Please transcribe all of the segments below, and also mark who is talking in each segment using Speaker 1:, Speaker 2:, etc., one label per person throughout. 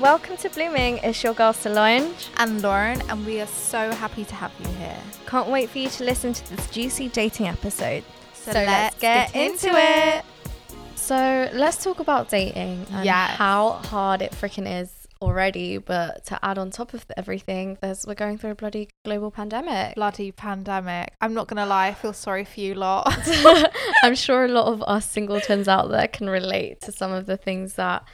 Speaker 1: Welcome to Blooming. It's your girl Solange.
Speaker 2: and Lauren, and we are so happy to have you here.
Speaker 1: Can't wait for you to listen to this juicy dating episode.
Speaker 2: So let's get into
Speaker 1: it. So let's talk about dating and
Speaker 2: Yes.
Speaker 1: how hard it freaking is already. But to add on top of everything, there's we're going through a bloody global pandemic.
Speaker 2: Bloody pandemic. I'm not gonna lie, I feel sorry for you lot.
Speaker 1: I'm sure a lot of us singletons out there can relate to some of the things that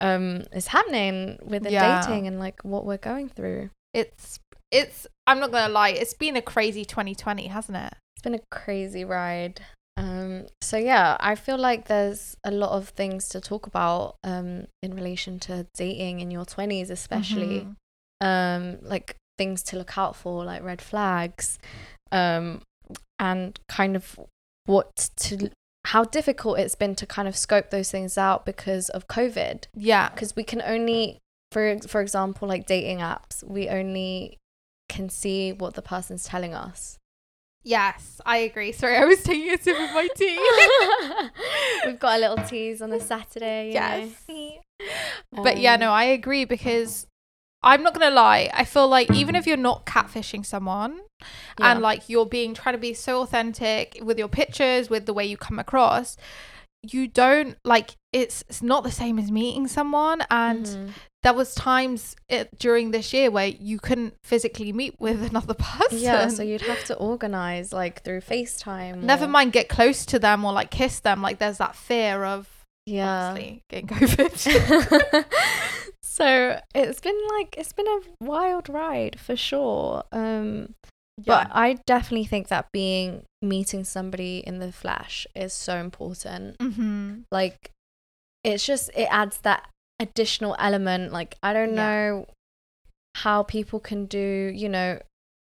Speaker 1: um is happening within
Speaker 2: Yeah.
Speaker 1: dating and like what we're going through.
Speaker 2: it's it's I'm not gonna lie, it's been a crazy 2020, hasn't it?
Speaker 1: It's been a crazy ride. Um, so yeah, I feel like there's a lot of things to talk about um, in relation to dating in your 20s, especially.
Speaker 2: Mhm.
Speaker 1: Um, like things to look out for, like red flags, um, and kind of what to, how difficult it's been to kind of scope those things out because of COVID.
Speaker 2: Yeah.
Speaker 1: Because we can only, for for example, like dating apps, we only can see what the person's telling us.
Speaker 2: Yes, I agree. Sorry, I was taking a sip of my tea.
Speaker 1: We've got a little tease on a Saturday. You
Speaker 2: yes.
Speaker 1: Know.
Speaker 2: But yeah,
Speaker 1: Um,
Speaker 2: no, I agree because I'm not gonna lie. I feel like even if you're not catfishing someone
Speaker 1: yeah.
Speaker 2: and like you're being trying to be so authentic with your pictures, with the way you come across, you don't like it's it's not the same as meeting someone. And
Speaker 1: Mhm.
Speaker 2: there was times it, during this year where you couldn't physically meet with another person.
Speaker 1: yeah, so you'd have to organize like through FaceTime.
Speaker 2: Never
Speaker 1: or-
Speaker 2: mind get close to them or like kiss them. Like there's that fear of
Speaker 1: Yeah.
Speaker 2: obviously getting COVID.
Speaker 1: so it's been like it's been a wild ride for sure. Um, but I definitely think that being meeting somebody in the flesh is so important.
Speaker 2: hmm
Speaker 1: like it's just it adds that additional element like i don't
Speaker 2: Yeah.
Speaker 1: know how people can do you know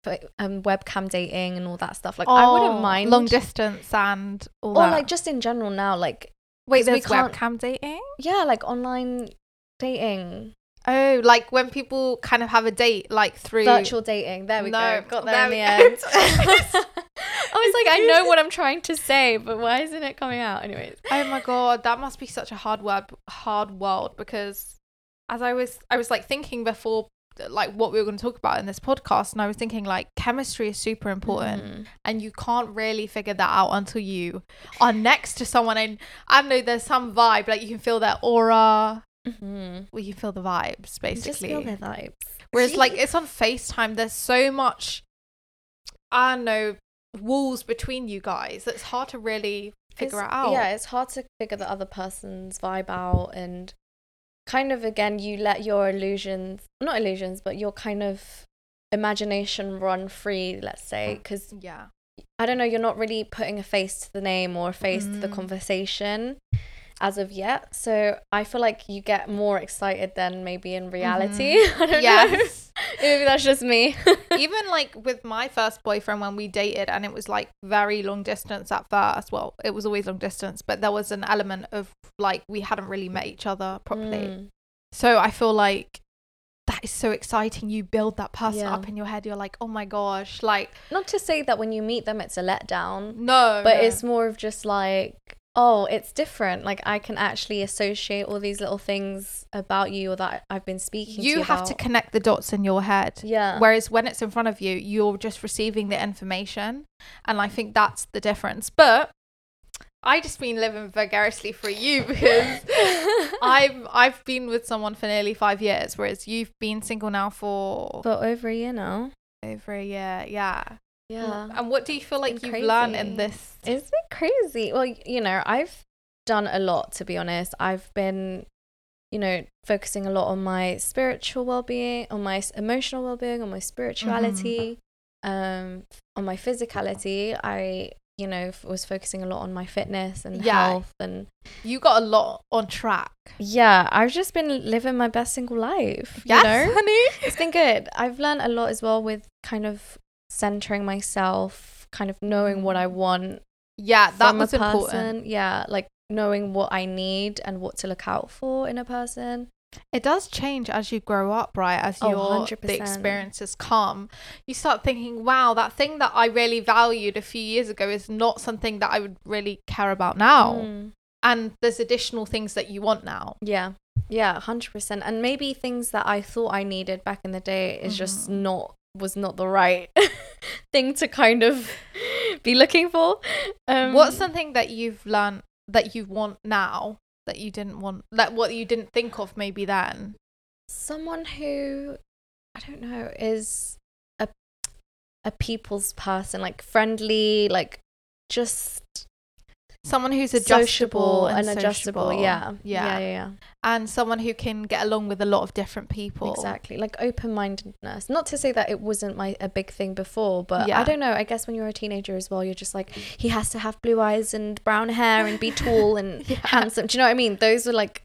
Speaker 1: for, um webcam dating and all that stuff like i wouldn't
Speaker 2: Oh,
Speaker 1: mind
Speaker 2: long distance and all
Speaker 1: or
Speaker 2: that.
Speaker 1: like just in general now like
Speaker 2: wait,
Speaker 1: we
Speaker 2: there's webcam dating?
Speaker 1: yeah like online dating?
Speaker 2: Oh, like when people kind of have a date like through
Speaker 1: virtual dating. There we
Speaker 2: No,
Speaker 1: go. Got there, in the end. I was like i know what i'm trying to say but why isn't it coming out? Anyways.
Speaker 2: Oh my god, that must be such a hard word, hard world because as I was I was like thinking before like what we were going to talk about in this podcast and I was thinking like chemistry is super important
Speaker 1: Mhm.
Speaker 2: and you can't really figure that out until you are next to someone and I don't know there's some vibe like you can feel their aura
Speaker 1: Mhm.
Speaker 2: well you feel the vibes
Speaker 1: You just
Speaker 2: basically
Speaker 1: feel their vibes
Speaker 2: Whereas like it's on FaceTime, there's so much I don't know walls between you guys. It's hard to really figure
Speaker 1: It's-
Speaker 2: it out.
Speaker 1: Yeah, it's hard to figure the other person's vibe out and kind of again you let your illusions not illusions but your kind of imagination run free let's say because
Speaker 2: Yeah.
Speaker 1: i don't know you're not really putting a face to the name or a face to the
Speaker 2: Mm.
Speaker 1: conversation as of yet so i feel like you get more excited than maybe in reality i don't know
Speaker 2: Yes.
Speaker 1: maybe that's just me
Speaker 2: Even like with my first boyfriend when we dated and it was like very long distance at first. Well, it was always long distance, but there was an element of like we hadn't really met each other properly.
Speaker 1: Mm.
Speaker 2: So I feel like that is so exciting. You build that person
Speaker 1: Yeah.
Speaker 2: up in your head. You're like, oh my gosh, like
Speaker 1: not to say that when you meet them it's a letdown
Speaker 2: no,
Speaker 1: but
Speaker 2: no.
Speaker 1: it's more of just like oh it's different like i can actually associate all these little things about you or that i've been speaking to
Speaker 2: you
Speaker 1: you
Speaker 2: have to connect the dots in your head.
Speaker 1: yeah
Speaker 2: Whereas when it's in front of you, you're just receiving the information. And I think that's the difference. But I just been living vicariously for you because I've I've been with someone for nearly five years, whereas you've been single now for
Speaker 1: for over a year now
Speaker 2: over a year. Yeah.
Speaker 1: Yeah
Speaker 2: And what do you feel like you've learned in
Speaker 1: crazy.
Speaker 2: this?
Speaker 1: it's been crazy well you know i've done a lot to be honest i've been you know focusing a lot on my spiritual well-being on my emotional well-being on my spirituality um on my physicality i you know f- was focusing a lot on my fitness and
Speaker 2: Yeah.
Speaker 1: health and
Speaker 2: You got a lot on track.
Speaker 1: Yeah, I've just been living my best single life.
Speaker 2: Yes,
Speaker 1: You know?
Speaker 2: honey.
Speaker 1: It's been good. I've learned a lot as well with kind of centering myself, kind of knowing what I want
Speaker 2: Yeah, that was
Speaker 1: person.
Speaker 2: important.
Speaker 1: Yeah, like knowing what I need and what to look out for in a person.
Speaker 2: It does change as you grow up, right? As
Speaker 1: Oh,
Speaker 2: your
Speaker 1: 100%.
Speaker 2: the experiences come, you start thinking, "Wow, that thing that I really valued a few years ago is not something that I would really care about now."
Speaker 1: Mm.
Speaker 2: And there's additional things that you want now.
Speaker 1: Yeah. Yeah, hundred percent. And maybe things that I thought I needed back in the day is just
Speaker 2: Mhm.
Speaker 1: not was not the right thing to kind of be looking for. Um,
Speaker 2: What's something that you've learned that you want now that you didn't want that what you didn't think of maybe then?
Speaker 1: someone who I don't know is a a people's person, like friendly, like just
Speaker 2: Someone who's adjustable
Speaker 1: sociable
Speaker 2: and,
Speaker 1: and adjustable. Yeah.
Speaker 2: yeah,
Speaker 1: yeah, yeah, yeah.
Speaker 2: and someone who can get along with a lot of different people.
Speaker 1: Exactly, like open mindedness. Not to say that it wasn't my a big thing before, but
Speaker 2: Yeah.
Speaker 1: I don't know. I guess when you're a teenager as well, you're just like he has to have blue eyes and brown hair and be tall and
Speaker 2: Yeah.
Speaker 1: handsome. Do you know what I mean? Those are like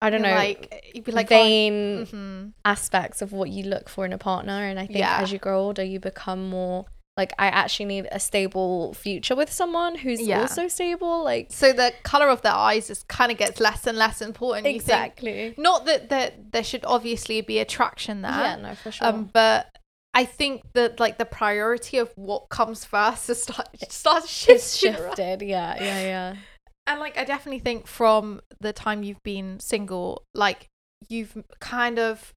Speaker 1: I don't
Speaker 2: You're
Speaker 1: know,
Speaker 2: like like
Speaker 1: vain
Speaker 2: hmm
Speaker 1: aspects of what you look for in a partner. And I think
Speaker 2: Yeah.
Speaker 1: as you grow older, you become more like I actually need a stable future with someone who's
Speaker 2: Yeah.
Speaker 1: also stable. Like
Speaker 2: So the color of their eyes just kind of gets less and less important. You think.
Speaker 1: exactly.
Speaker 2: Not that that there should obviously be attraction there.
Speaker 1: Yeah, no, for sure.
Speaker 2: Um, but I think that like the priority of what comes first is start starts
Speaker 1: it's
Speaker 2: shifting. around.
Speaker 1: shifted. Yeah, yeah, yeah.
Speaker 2: And like I definitely think from the time you've been single, like you've kind of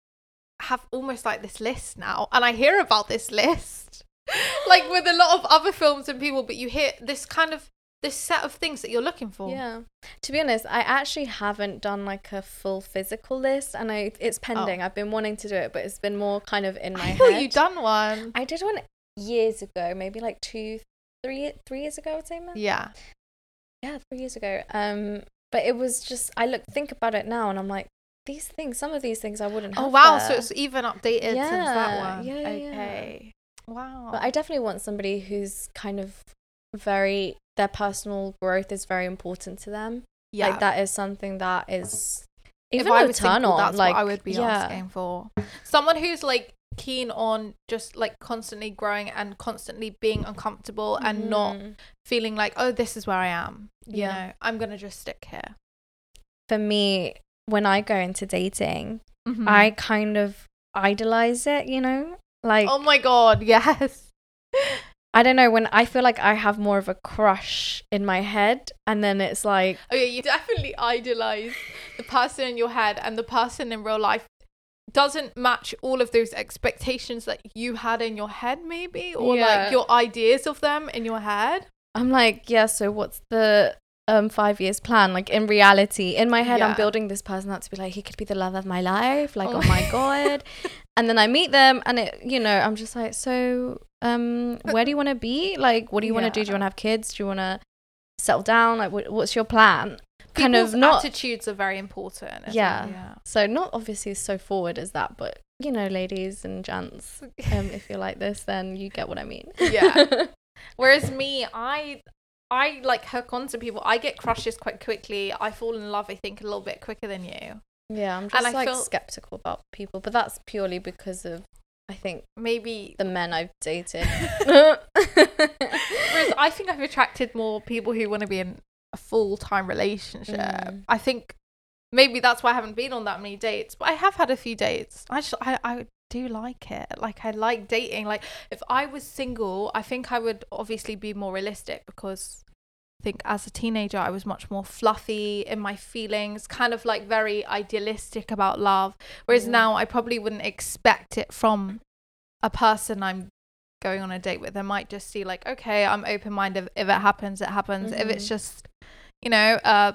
Speaker 2: have almost like this list now. And I hear about this list. like with a lot of other films and people, but you hear this kind of this set of things that you're looking for.
Speaker 1: Yeah. To be honest, I actually haven't done like a full physical list and I it's pending. I've been wanting to do it, but it's been more kind of in my
Speaker 2: Oh. I
Speaker 1: head.
Speaker 2: you done one.
Speaker 1: I did one years ago, maybe like two, three, three years ago, I would say, man.
Speaker 2: Yeah.
Speaker 1: Yeah, three years ago. Um, but it was just I look think about it now and I'm like, these things, some of these things I wouldn't have.
Speaker 2: Oh wow, so it's even updated since that one.
Speaker 1: yeah, yeah, yeah.
Speaker 2: Wow.
Speaker 1: But I definitely want somebody who's kind of very their personal growth is very important to them.
Speaker 2: yeah.
Speaker 1: Like that is something that is
Speaker 2: if
Speaker 1: even
Speaker 2: I
Speaker 1: a
Speaker 2: was
Speaker 1: turn on.
Speaker 2: that's
Speaker 1: like
Speaker 2: what I would be
Speaker 1: yeah.
Speaker 2: asking for. Someone who's like keen on just like constantly growing and constantly being uncomfortable and not
Speaker 1: Mhm.
Speaker 2: feeling like, oh, this is where I am. You
Speaker 1: Yeah.
Speaker 2: know, I'm gonna just stick here.
Speaker 1: For me, when I go into dating,
Speaker 2: Mhm.
Speaker 1: I kind of idolize it. You know, like
Speaker 2: oh my god, yes.
Speaker 1: I don't know when I feel like I have more of a crush in my head, and then it's like
Speaker 2: Oh yeah, you definitely idolize the person in your head, and the person in real life doesn't match all of those expectations that you had in your head, maybe, or
Speaker 1: Yeah.
Speaker 2: like your ideas of them in your head.
Speaker 1: I'm like, yeah. So what's the um five years plan? Like in reality, in my head,
Speaker 2: Yeah.
Speaker 1: I'm building this person up to be like, he could be the love of my life. Like,
Speaker 2: Oh
Speaker 1: oh, my god. And then I meet them, and it, you know, I'm just like, so um, where do you want to be? Like, what do you want to do? Do you want to have kids? Do you want to settle down? Like, what, what's your plan? kind
Speaker 2: People's
Speaker 1: of not
Speaker 2: attitudes are very important.
Speaker 1: Yeah.
Speaker 2: yeah.
Speaker 1: so not obviously so forward as that, but you know, ladies and gents, um, if you're like this, then you get what I mean.
Speaker 2: Yeah. Whereas me, I I like hook onto people. I get crushes quite quickly. I fall in love, I think, a little bit quicker than you.
Speaker 1: Yeah, I'm just
Speaker 2: I
Speaker 1: like skeptical about people, but that's purely because of I think
Speaker 2: Maybe
Speaker 1: the men I've dated.
Speaker 2: Whereas I think I've attracted more people who want to be in a full time relationship.
Speaker 1: Mm.
Speaker 2: I think maybe that's why I haven't been on that many dates, but I have had a few dates. I just, I, I do like it. Like, I like dating. Like, if I was single, I think I would obviously be more realistic because I think as a teenager, I was much more fluffy in my feelings, kind of like very idealistic about love. Whereas
Speaker 1: Yeah.
Speaker 2: now, I probably wouldn't expect it from a person I'm going on a date with. I might just see, like, okay, I'm open minded. If it happens, it happens. If it's
Speaker 1: Mhm.
Speaker 2: just, you know, uh,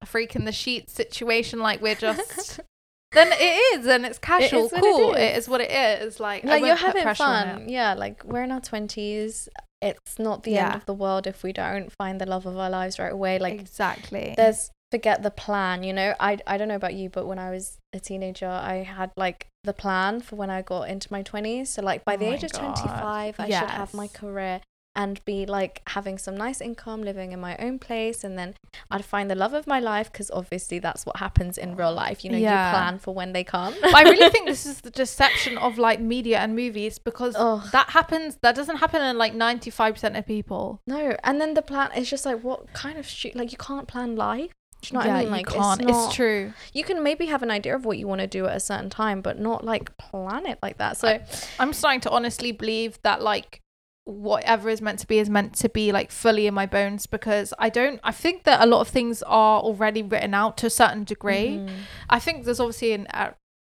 Speaker 2: a freak in the sheet situation, like we're just. Then it is, and it's casual,
Speaker 1: it
Speaker 2: cool.
Speaker 1: is.
Speaker 2: it is what it is. Like,
Speaker 1: like you're having fun. Yeah, like we're in our twenties. It's not the end of the world if we don't find the love of our lives right away. Like
Speaker 2: exactly.
Speaker 1: there's forget the plan you know i i don't know about you but when i was a teenager i had like the plan for when i got into my 20s so like by
Speaker 2: Oh
Speaker 1: the age of 25 i should have my career and be like having some nice income living in my own place and then i'd find the love of my life because obviously that's what happens in real life you know
Speaker 2: Yeah.
Speaker 1: you plan for when they come
Speaker 2: But I really think this is the deception of like media and movies because
Speaker 1: oh
Speaker 2: that happens. That doesn't happen in like ninety five percent of people.
Speaker 1: no and then the plan is just like what kind of shoot like you can't plan life do you know what I mean? Like,
Speaker 2: you can't.
Speaker 1: It's,
Speaker 2: It's, true.
Speaker 1: You can maybe have an idea of what you want to do at a certain time, but not like plan it like that. So
Speaker 2: I'm starting to honestly believe that like whatever is meant to be is meant to be like fully in my bones because I don't I think that a lot of things are already written out to a certain degree.
Speaker 1: Mhm.
Speaker 2: I think there's obviously an a,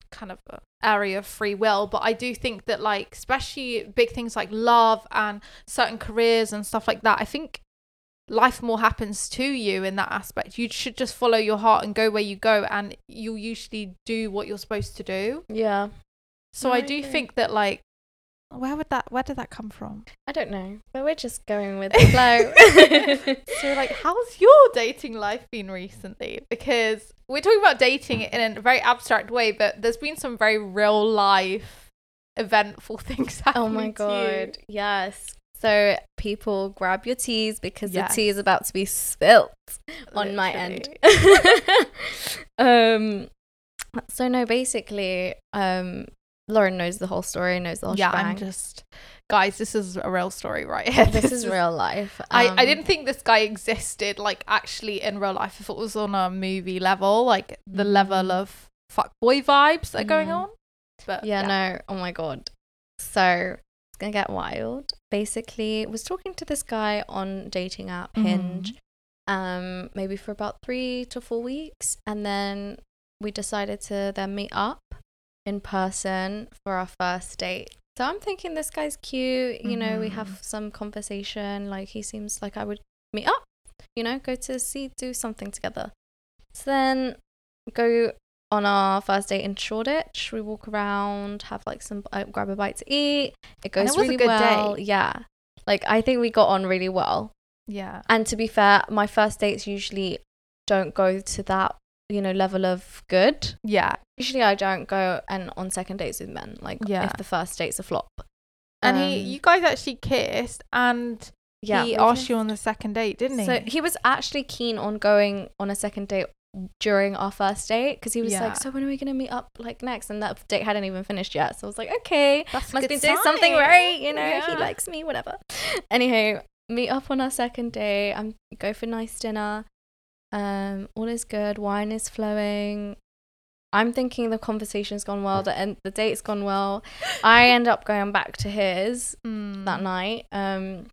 Speaker 2: kind of area of free will, but I do think that like especially big things like love and certain careers and stuff like that, I think life more happens to you in that aspect. You should just follow your heart and go where you go and you'll usually do what you're supposed to do.
Speaker 1: Yeah.
Speaker 2: So
Speaker 1: No,
Speaker 2: I
Speaker 1: I
Speaker 2: do
Speaker 1: agree.
Speaker 2: think that like where would that where did that come from?
Speaker 1: I don't know, but we're just going with the flow.
Speaker 2: So like how's your dating life been recently? Because we're talking about dating in a very abstract way, but there's been some very real life eventful things happening.
Speaker 1: oh my god, yes. So people grab your teas because
Speaker 2: Yes.
Speaker 1: the tea is about to be spilt on my end. Um so no basically um Lauren knows the whole story, knows the whole
Speaker 2: yeah,
Speaker 1: shebang.
Speaker 2: I'm just guys, this is a real story right here.
Speaker 1: this is real life.
Speaker 2: I, I
Speaker 1: Um,
Speaker 2: didn't think this guy existed like actually in real life. If it was on a movie level, like the level
Speaker 1: Mm.
Speaker 2: of fuckboy vibes that are going
Speaker 1: Mhm.
Speaker 2: on. But
Speaker 1: yeah, no oh my god so it's gonna get wild basically was talking to this guy on dating app
Speaker 2: Mhm.
Speaker 1: hinge um maybe for about three to four weeks and then we decided to then meet up in person for our first date so i'm thinking this guy's cute you know we have some conversation like he seems like i would meet up you know go to see do something together so then go on our first date in Shoreditch. We walk around, have like some, uh, grab a bite to eat. It goes
Speaker 2: it
Speaker 1: really
Speaker 2: good
Speaker 1: well.
Speaker 2: date.
Speaker 1: Yeah, like I think we got on really well.
Speaker 2: yeah.
Speaker 1: And to be fair, my first dates usually don't go to that you know level of good.
Speaker 2: Yeah.
Speaker 1: Usually, I don't go and on second dates with men. Like
Speaker 2: Yeah.
Speaker 1: if the first date's a flop.
Speaker 2: And he
Speaker 1: Um,
Speaker 2: you guys actually kissed and
Speaker 1: yeah,
Speaker 2: he asked you on the second date, didn't he?
Speaker 1: So he was actually keen on going on a second date during our first date because he was
Speaker 2: Yeah.
Speaker 1: like, "So when are we gonna meet up like next?" And that date hadn't even finished yet, so I was like, "Okay,
Speaker 2: That's
Speaker 1: must be doing something right, you know. He likes me, whatever." Anyhow, meet up on our second day. I'm go for nice dinner. Um, all is good. Wine is flowing. I'm thinking the conversation's gone well. The and the date's gone well. I end up going back to his
Speaker 2: Mm.
Speaker 1: that night. Um,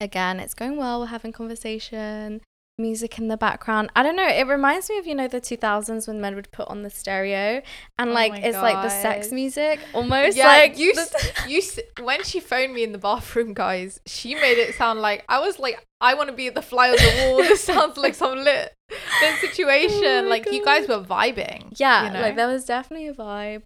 Speaker 1: again, it's going well. We're having conversation, music in the background. I don't know. It reminds me of you know the 2000s when men would put on the stereo and
Speaker 2: Oh
Speaker 1: like
Speaker 2: my
Speaker 1: it's like the sex music almost
Speaker 2: Yeah,
Speaker 1: like
Speaker 2: you,
Speaker 1: the-
Speaker 2: you when she phoned me in the bathroom, guys, she made it sound like I was like, I want to be the fly on the wall. This sounds like some lit, lit situation.
Speaker 1: Oh
Speaker 2: like you guys were vibing.
Speaker 1: yeah,
Speaker 2: you know?
Speaker 1: like there was definitely a vibe.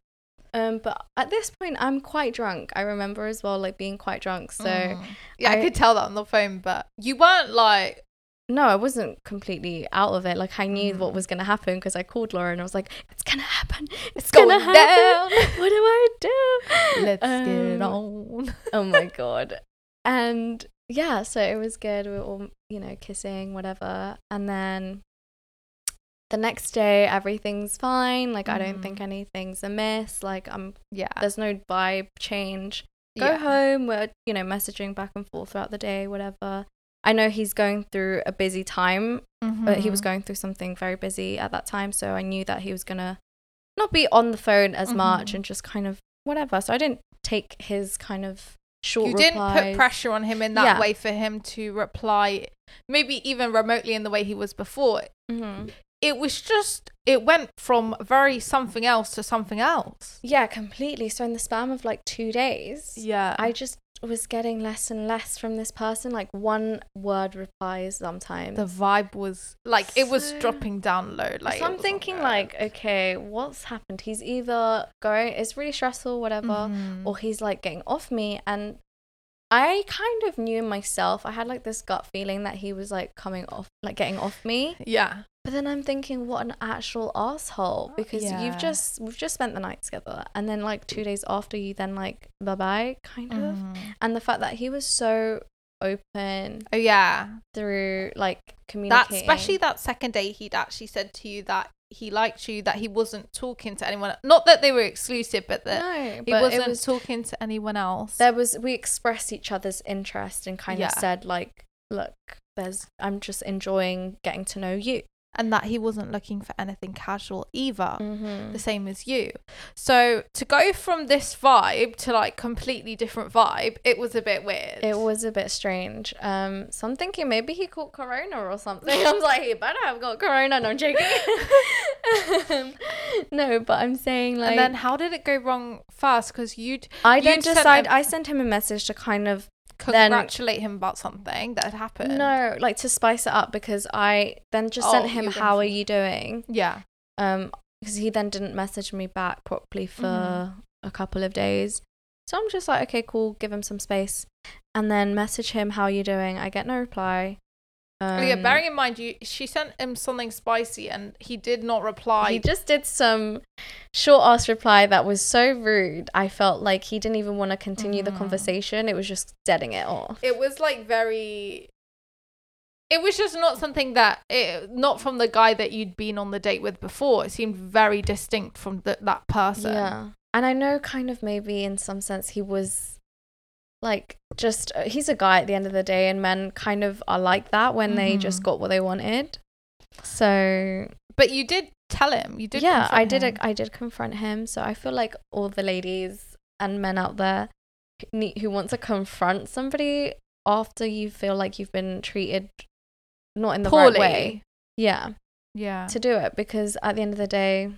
Speaker 1: Um, but at this point, I'm quite drunk. I remember as well, like being quite drunk. So
Speaker 2: Mm. yeah, I,
Speaker 1: I-
Speaker 2: could tell that on the phone, but you weren't like,
Speaker 1: no, I wasn't completely out of it. Like I knew what
Speaker 2: Mm.
Speaker 1: was gonna happen because I called Laura and I was like, "It's gonna happen. It's,
Speaker 2: going
Speaker 1: gonna happen.
Speaker 2: down.
Speaker 1: What do I do?"
Speaker 2: let's get
Speaker 1: Um,
Speaker 2: on.
Speaker 1: oh my god and yeah so it was good we were all you know kissing whatever and then the next day everything's fine like i don't think anything's amiss like i'm
Speaker 2: Yeah.
Speaker 1: there's no vibe change go
Speaker 2: yeah.
Speaker 1: home we're you know messaging back and forth throughout the day whatever i know he's going through a busy time but he was
Speaker 2: Mhm.
Speaker 1: going through something very busy at that time so i knew that he was gonna not be on the phone as much
Speaker 2: Mhm.
Speaker 1: and just kind of whatever so i didn't take his kind of short
Speaker 2: You didn't put pressure on him in that
Speaker 1: Yeah.
Speaker 2: way for him to reply, maybe even remotely in the way he was before.
Speaker 1: Mhm.
Speaker 2: It was just, it went from very something else to something else.
Speaker 1: yeah completely so in the span of like two days
Speaker 2: Yeah.
Speaker 1: i just was getting less and less from this person like one word replies sometimes
Speaker 2: the vibe was like it was
Speaker 1: So-
Speaker 2: dropping down low. Like
Speaker 1: so i'm thinking like okay what's happened he's either going it's really stressful whatever
Speaker 2: Mhm.
Speaker 1: or he's like getting off me and I kind of knew myself. I had like this gut feeling that he was like coming off, like getting off me.
Speaker 2: yeah,
Speaker 1: But then I'm thinking, what an actual asshole! Because
Speaker 2: Yeah.
Speaker 1: you've just we've just spent the night together, and then like two days after, you then like bye bye, kind of.
Speaker 2: Mhm.
Speaker 1: And the fact that he was so open
Speaker 2: oh yeah,
Speaker 1: through like
Speaker 2: that
Speaker 1: communicating,
Speaker 2: especially that second day he'd actually said to you that he liked you, that he wasn't talking to anyone. Not that they were exclusive, but that
Speaker 1: no,
Speaker 2: he
Speaker 1: but
Speaker 2: wasn't
Speaker 1: was
Speaker 2: talking to anyone else.
Speaker 1: there was we expressed each other's interest and kind
Speaker 2: Yeah.
Speaker 1: of said like look there's i'm just enjoying getting to know you
Speaker 2: and that he wasn't looking for anything casual either.
Speaker 1: Mhm.
Speaker 2: The same as you. So to go from this vibe to like completely different vibe, it was a bit weird.
Speaker 1: It was a bit strange. Um, so I'm thinking maybe he caught corona or something. I was like, he better have got corona. No, I'm joking. No, but I'm saying like,
Speaker 2: and then how did it go wrong first? Because you'd
Speaker 1: I
Speaker 2: sent
Speaker 1: decide.
Speaker 2: him-
Speaker 1: I sent him a message to kind of Then-
Speaker 2: congratulate him about something that had happened.
Speaker 1: no, like to spice it up because I then just sent
Speaker 2: Oh,
Speaker 1: him, "How are you doing?"
Speaker 2: Yeah.
Speaker 1: Um, because he then didn't message me back properly for
Speaker 2: Mhm.
Speaker 1: a couple of days. So I'm just like, okay, cool, give him some space, and then message him, "How are you doing?" I get no reply. Um,
Speaker 2: yeah. Bearing in mind, you she sent him something spicy and he did not reply.
Speaker 1: he just did some short ass reply that was so rude. I felt like he didn't even want to continue the
Speaker 2: Mhm.
Speaker 1: conversation. It was just deading it off.
Speaker 2: it was like very it was just not something that it, not from the guy that you'd been on the date with before it seemed very distinct from the, that person
Speaker 1: Yeah. And I know kind of maybe in some sense he was like just uh, he's a guy at the end of the day and men kind of are like that when they just
Speaker 2: Mhm.
Speaker 1: got what they wanted. So
Speaker 2: but you did tell him you did
Speaker 1: yeah, I did
Speaker 2: him.
Speaker 1: I did confront him. So I feel like all the ladies and men out there who who want to confront somebody after you feel like you've been treated not in the
Speaker 2: poorly
Speaker 1: right way. Yeah,
Speaker 2: yeah
Speaker 1: to do it because at the end of the day,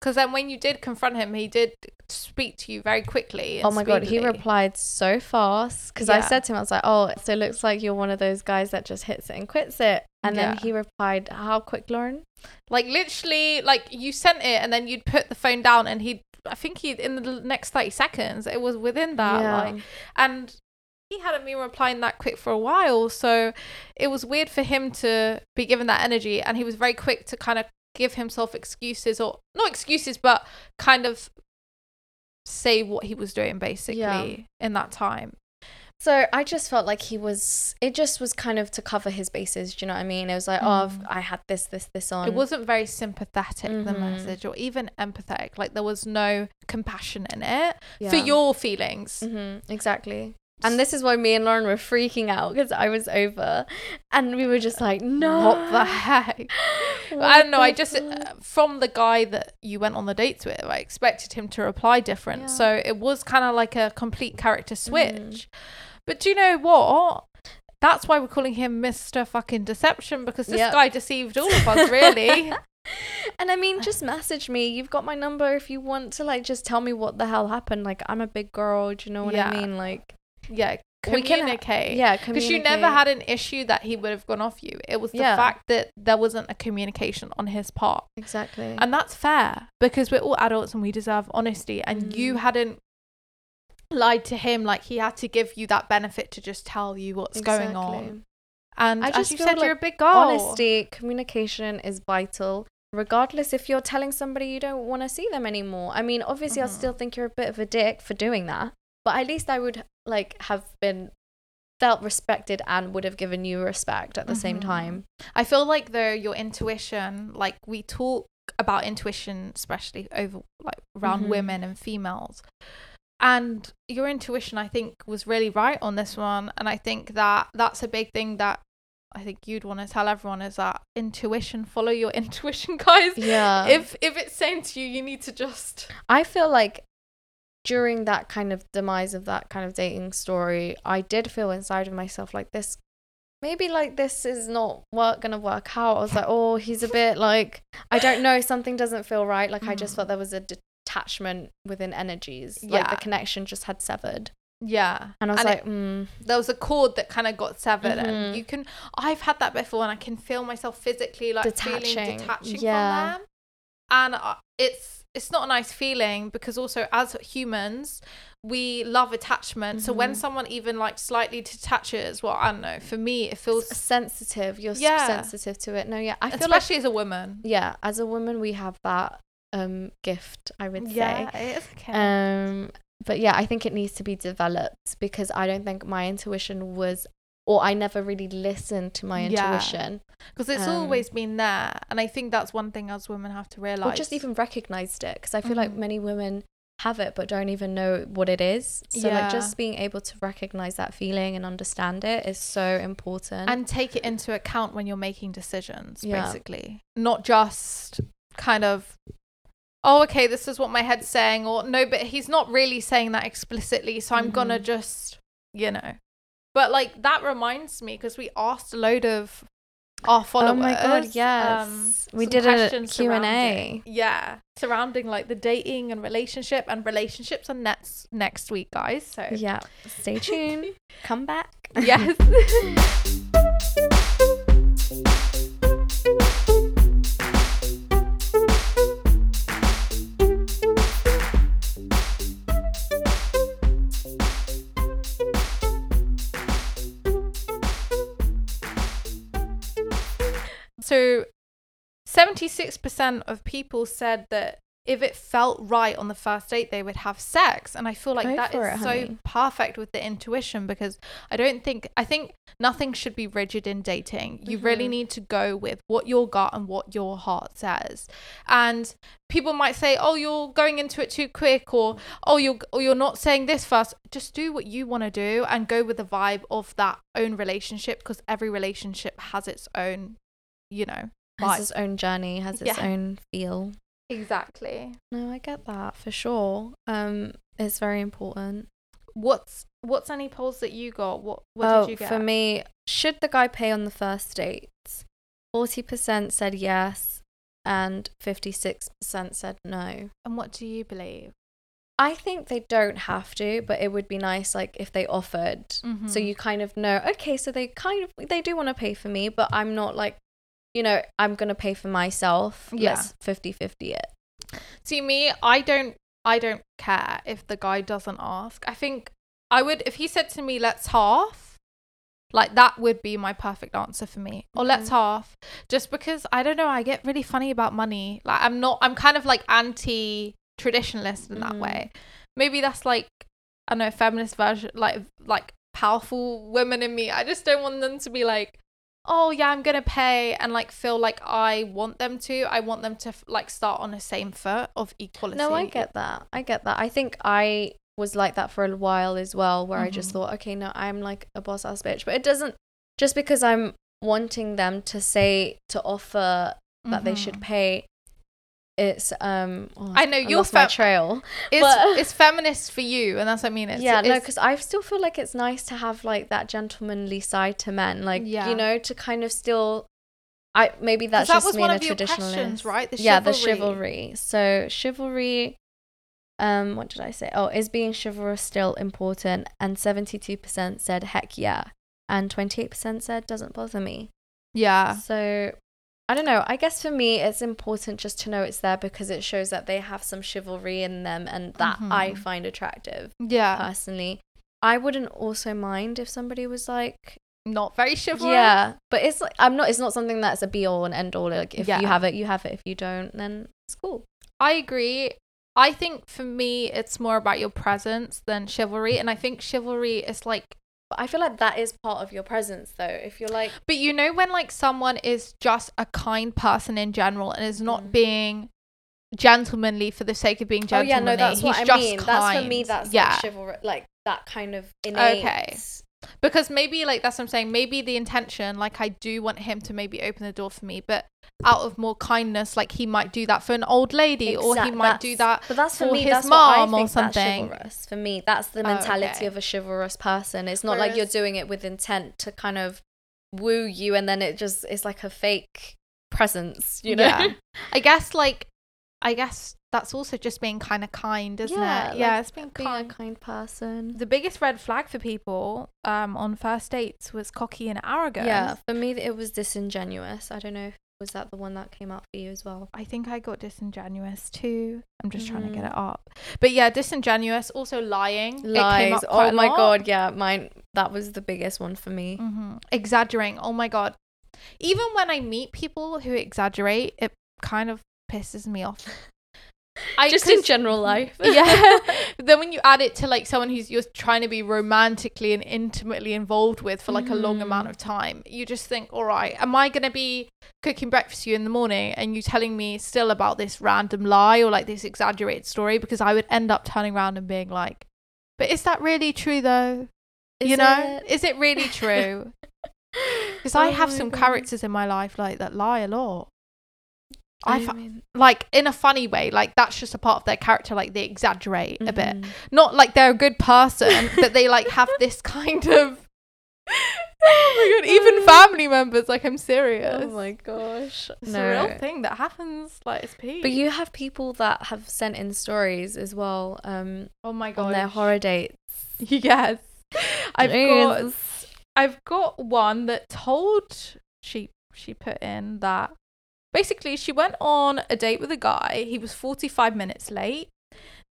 Speaker 2: because then when you did confront him he did speak to you very quickly
Speaker 1: oh my god, he replied so fast because I said to him, I was like, oh, so it looks like you're one of those guys that just hits it and quits it. And then he replied, how quick, Lauren?
Speaker 2: like literally like you sent it and then you'd put the phone down and he'd i think he in the next 30 seconds it was within that
Speaker 1: Yeah.
Speaker 2: like and he hadn't been replying that quick for a while so it was weird for him to be given that energy and he was very quick to kind of give himself excuses or not excuses but kind of say what he was doing basically
Speaker 1: Yeah.
Speaker 2: in that time
Speaker 1: So I just felt like he was. It just was kind of to cover his bases. Do you know what I mean? It was like, oh,
Speaker 2: Mm.
Speaker 1: I had this, this, this on.
Speaker 2: it wasn't very sympathetic the
Speaker 1: Mhm.
Speaker 2: message or even empathetic like there was no compassion in it
Speaker 1: Yeah.
Speaker 2: for your feelings
Speaker 1: hmm exactly. And this is why me and Lauren were freaking out because I was over, and we were just like, no,
Speaker 2: What the heck? I don't know. I just
Speaker 1: fuck?
Speaker 2: uh, from the guy that you went on the dates with, I expected him to reply different.
Speaker 1: Yeah.
Speaker 2: So it was kind of like a complete character switch.
Speaker 1: Mhm.
Speaker 2: But do you know what? That's why we're calling him Mr. Fucking Deception because this
Speaker 1: Yep.
Speaker 2: guy deceived all of us, really.
Speaker 1: and I mean, just message me. You've got my number if you want to, like, just tell me what the hell happened. Like, I'm a big girl. Do you know what
Speaker 2: Yeah.
Speaker 1: I mean? Like,
Speaker 2: yeah, communicate.
Speaker 1: yeah,
Speaker 2: Because you never had an issue that he would have gone off you. It was the
Speaker 1: Yeah.
Speaker 2: fact that there wasn't a communication on his part.
Speaker 1: exactly.
Speaker 2: And that's fair because we're all adults and we deserve honesty. And you
Speaker 1: Mm.
Speaker 2: hadn't lied to him like he had to give you that benefit to just tell you what's going on. And
Speaker 1: I
Speaker 2: as
Speaker 1: just
Speaker 2: you
Speaker 1: feel
Speaker 2: said, you're a
Speaker 1: like
Speaker 2: big girl.
Speaker 1: Honesty, communication is vital. Regardless if you're telling somebody you don't want to see them anymore. I mean, obviously, I
Speaker 2: Mhm.
Speaker 1: still think you're a bit of a dick for doing that, but at least I would like have been felt respected and would have given you respect at the same
Speaker 2: Mhm.
Speaker 1: time.
Speaker 2: I feel like though your intuition, like we talk about intuition, especially over like around
Speaker 1: Mhm.
Speaker 2: women and females. And your intuition, I think, was really right on this one. And I think that that's a big thing that I think you'd want to tell everyone is that intuition, follow your intuition, guys.
Speaker 1: Yeah.
Speaker 2: if if it's saying to you, you need to just
Speaker 1: I feel like during that kind of demise of that kind of dating story, I did feel inside of myself like this. Maybe like this is not work gonna work out. I was like, oh, he's a bit like I don't know. Something doesn't feel right. Like I just
Speaker 2: Mm.
Speaker 1: felt there was a detachment within energies. Like
Speaker 2: Yeah.
Speaker 1: the connection just had severed.
Speaker 2: yeah.
Speaker 1: And I was
Speaker 2: And
Speaker 1: like,
Speaker 2: it-
Speaker 1: mm,
Speaker 2: there was a cord that kind of got severed,
Speaker 1: Mhm.
Speaker 2: and you can. I've had that before, and I can feel myself physically like feeling
Speaker 1: Detaching.
Speaker 2: detaching
Speaker 1: Yeah.
Speaker 2: from them, and uh, it's it's not a nice feeling because also as humans we love attachment. So when
Speaker 1: Mhm.
Speaker 2: someone even like slightly detaches, well, I don't know. For me, it feels
Speaker 1: s- sensitive. You're
Speaker 2: Yeah.
Speaker 1: sensitive to it. No, yeah. I feel like
Speaker 2: especially as a woman.
Speaker 1: yeah, as a woman, we have that um gift. I would say.
Speaker 2: Yeah, it is okay.
Speaker 1: Um, but yeah, I think it needs to be developed because I don't think my intuition was, or I never really listened to my intuition,
Speaker 2: because it's
Speaker 1: um,
Speaker 2: always been there, and I think that's one thing as women have to realize.
Speaker 1: or just even recognized it. Because I feel like
Speaker 2: Mhm.
Speaker 1: many women have it but don't even know what it is. So
Speaker 2: Yeah.
Speaker 1: like just being able to recognize that feeling and understand it is so important.
Speaker 2: and take it into account when you're making decisions
Speaker 1: Yeah.
Speaker 2: basically not just kind of oh okay this is what my head's saying or no but he's not really saying that explicitly so i'm gonna
Speaker 1: Mhm.
Speaker 2: just you know but like that reminds me because we asked a load of our followers
Speaker 1: oh my god,
Speaker 2: um,
Speaker 1: yes. we did a Q&A.
Speaker 2: yeah surrounding like the dating and relationship and relationships are next next week guys so
Speaker 1: Yeah. Stay tuned. Come back.
Speaker 2: yes 76% of people said that if it felt right on the first date, they would have sex. And I feel like
Speaker 1: Go
Speaker 2: that is
Speaker 1: it,
Speaker 2: so
Speaker 1: honey.
Speaker 2: perfect with the intuition because I don't think, I think nothing should be rigid in dating. You really
Speaker 1: Mhm.
Speaker 2: need to go with what your gut and what your heart says. And people might say, oh, you're going into it too quick or, oh, you're, or you're not saying this first. Just do what you want to do and go with the vibe of that own relationship because every relationship has its own, you know,
Speaker 1: Has its own journey, has its
Speaker 2: Yeah.
Speaker 1: own feel.
Speaker 2: Exactly.
Speaker 1: No, I get that for sure. Um, it's very important.
Speaker 2: What's what's any polls that you got? What what
Speaker 1: oh,
Speaker 2: did you get?
Speaker 1: for me, should the guy pay on the first date? Forty percent said yes, and fifty-six percent said no.
Speaker 2: and what do you believe?
Speaker 1: I think they don't have to, but it would be nice, like if they offered, so
Speaker 2: Mhm.
Speaker 1: you kind of know. Okay, so they kind of they do want to pay for me, but I'm not like, you know, I'm gonna pay for myself.
Speaker 2: Yeah.
Speaker 1: Let's 50-50 it.
Speaker 2: See me, I don't I don't care if the guy doesn't ask. I think I would if he said to me, "Let's half." Like that would be my perfect answer for me. Or let's
Speaker 1: Mhm.
Speaker 2: half. Just because I don't know, I get really funny about money. Like I'm not I'm kind of like anti traditionalist in that
Speaker 1: Mhm.
Speaker 2: way. Maybe that's like I don't know, feminist version like like powerful women in me. I just don't want them to be like oh yeah i'm gonna pay and like feel like i want them to i want them to like start on the same foot of equality
Speaker 1: No, I get that. I get that. I think I was like that for a while as well, where I just
Speaker 2: Mhm.
Speaker 1: thought, okay, no, I'm like a boss ass bitch. But it doesn't just because I'm wanting them to say to offer that they should
Speaker 2: Mhm.
Speaker 1: pay. It's um. oh,
Speaker 2: I know,
Speaker 1: I my
Speaker 2: fem-
Speaker 1: trail.
Speaker 2: it's,
Speaker 1: but-
Speaker 2: it's feminist for you and that's what i mean it's,
Speaker 1: yeah, no, because I still feel like it's nice to have like that gentlemanly side to men, like
Speaker 2: Yeah.
Speaker 1: you know, to kind of still. I maybe that's
Speaker 2: that
Speaker 1: just me
Speaker 2: one
Speaker 1: and a
Speaker 2: of your
Speaker 1: traditionalist,
Speaker 2: right? The
Speaker 1: yeah, the
Speaker 2: chivalry.
Speaker 1: So chivalry. Um, what did I say? Oh, is being chivalrous still important? And seventy-two percent said heck yeah, and twenty-eight percent said doesn't bother me.
Speaker 2: yeah
Speaker 1: So I don't know. I guess for me, it's important just to know it's there because it shows that they have some chivalry in them, and that I
Speaker 2: Mhm.
Speaker 1: find attractive
Speaker 2: yeah
Speaker 1: personally. I wouldn't also mind if somebody was like,
Speaker 2: not very chivalrous
Speaker 1: yeah, but it's like I'm not. It's not something that's a be all and end all. Like if
Speaker 2: Yeah.
Speaker 1: you have it, you have it. If you don't, then it's cool.
Speaker 2: i agree i think for me it's more about your presence than chivalry and i think chivalry is like
Speaker 1: But I feel like that is part of your presence, though. If you're like,
Speaker 2: But you know when like someone is just a kind person in general and is not
Speaker 1: Mm.
Speaker 2: being gentlemanly for the sake of being
Speaker 1: oh yeah, no, that's what
Speaker 2: he's
Speaker 1: I
Speaker 2: just
Speaker 1: mean. That's for me. That's
Speaker 2: yeah.
Speaker 1: like chivalry, like that kind of innate.
Speaker 2: Okay. Because maybe like that's what I'm saying. Maybe the intention, like I do want him to maybe open the door for me, but out of more kindness, like he might do that for an old lady, or he might do that.
Speaker 1: But that's for,
Speaker 2: for
Speaker 1: me.
Speaker 2: his
Speaker 1: that's
Speaker 2: mom or something.
Speaker 1: For me, that's the
Speaker 2: Oh,
Speaker 1: mentality
Speaker 2: okay.
Speaker 1: of a chivalrous person. It's not like you're doing it with intent to kind of woo you, and then it just it's like a fake presence, you know?
Speaker 2: Yeah. I guess like, I guess that's also just being kind of kind, isn't
Speaker 1: Yeah,
Speaker 2: it? Yeah, it's being
Speaker 1: Being a
Speaker 2: kind.
Speaker 1: kind person.
Speaker 2: The biggest red flag for people um on first dates was cocky and arrogant.
Speaker 1: Yeah, for me it was disingenuous. I don't know if was that the one that came out for you as well.
Speaker 2: I think I got disingenuous too. I'm just trying to get
Speaker 1: Mhm.
Speaker 2: it up. But yeah, disingenuous, also lying.
Speaker 1: Lies. Oh my god, yeah, mine that was the biggest one for me.
Speaker 2: hmm Exaggerating. Oh my god. Even when I meet people who exaggerate, it kind of pisses me off. I
Speaker 1: Just in general life.
Speaker 2: yeah. But then when you add it to like someone who's you're trying to be romantically and intimately involved with for like a long
Speaker 1: Mhm.
Speaker 2: amount of time, you just think, all right, am I gonna be cooking breakfast for you in the morning and you telling me still about this random lie or like this exaggerated story? Because I would end up turning around and being like, but is that really true though? you know,
Speaker 1: it?
Speaker 2: is it really true? Because I
Speaker 1: Oh
Speaker 2: have some
Speaker 1: God.
Speaker 2: characters in my life like that lie a lot. I
Speaker 1: I mean,
Speaker 2: like in a funny way, like that's just a part of their character. Like they exaggerate a bit,
Speaker 1: mhm.
Speaker 2: not like they're a good person, but they like have this kind of. oh my god! Even family members, like I'm serious.
Speaker 1: Oh my gosh.
Speaker 2: It's
Speaker 1: no.
Speaker 2: a real thing that happens. Like it's peak.
Speaker 1: But you have people that have sent in stories as well um,
Speaker 2: oh my god,
Speaker 1: on their horror dates.
Speaker 2: Yes, I've got I've got one that told she she put in that basically she went on a date with a guy. He was 45 minutes late.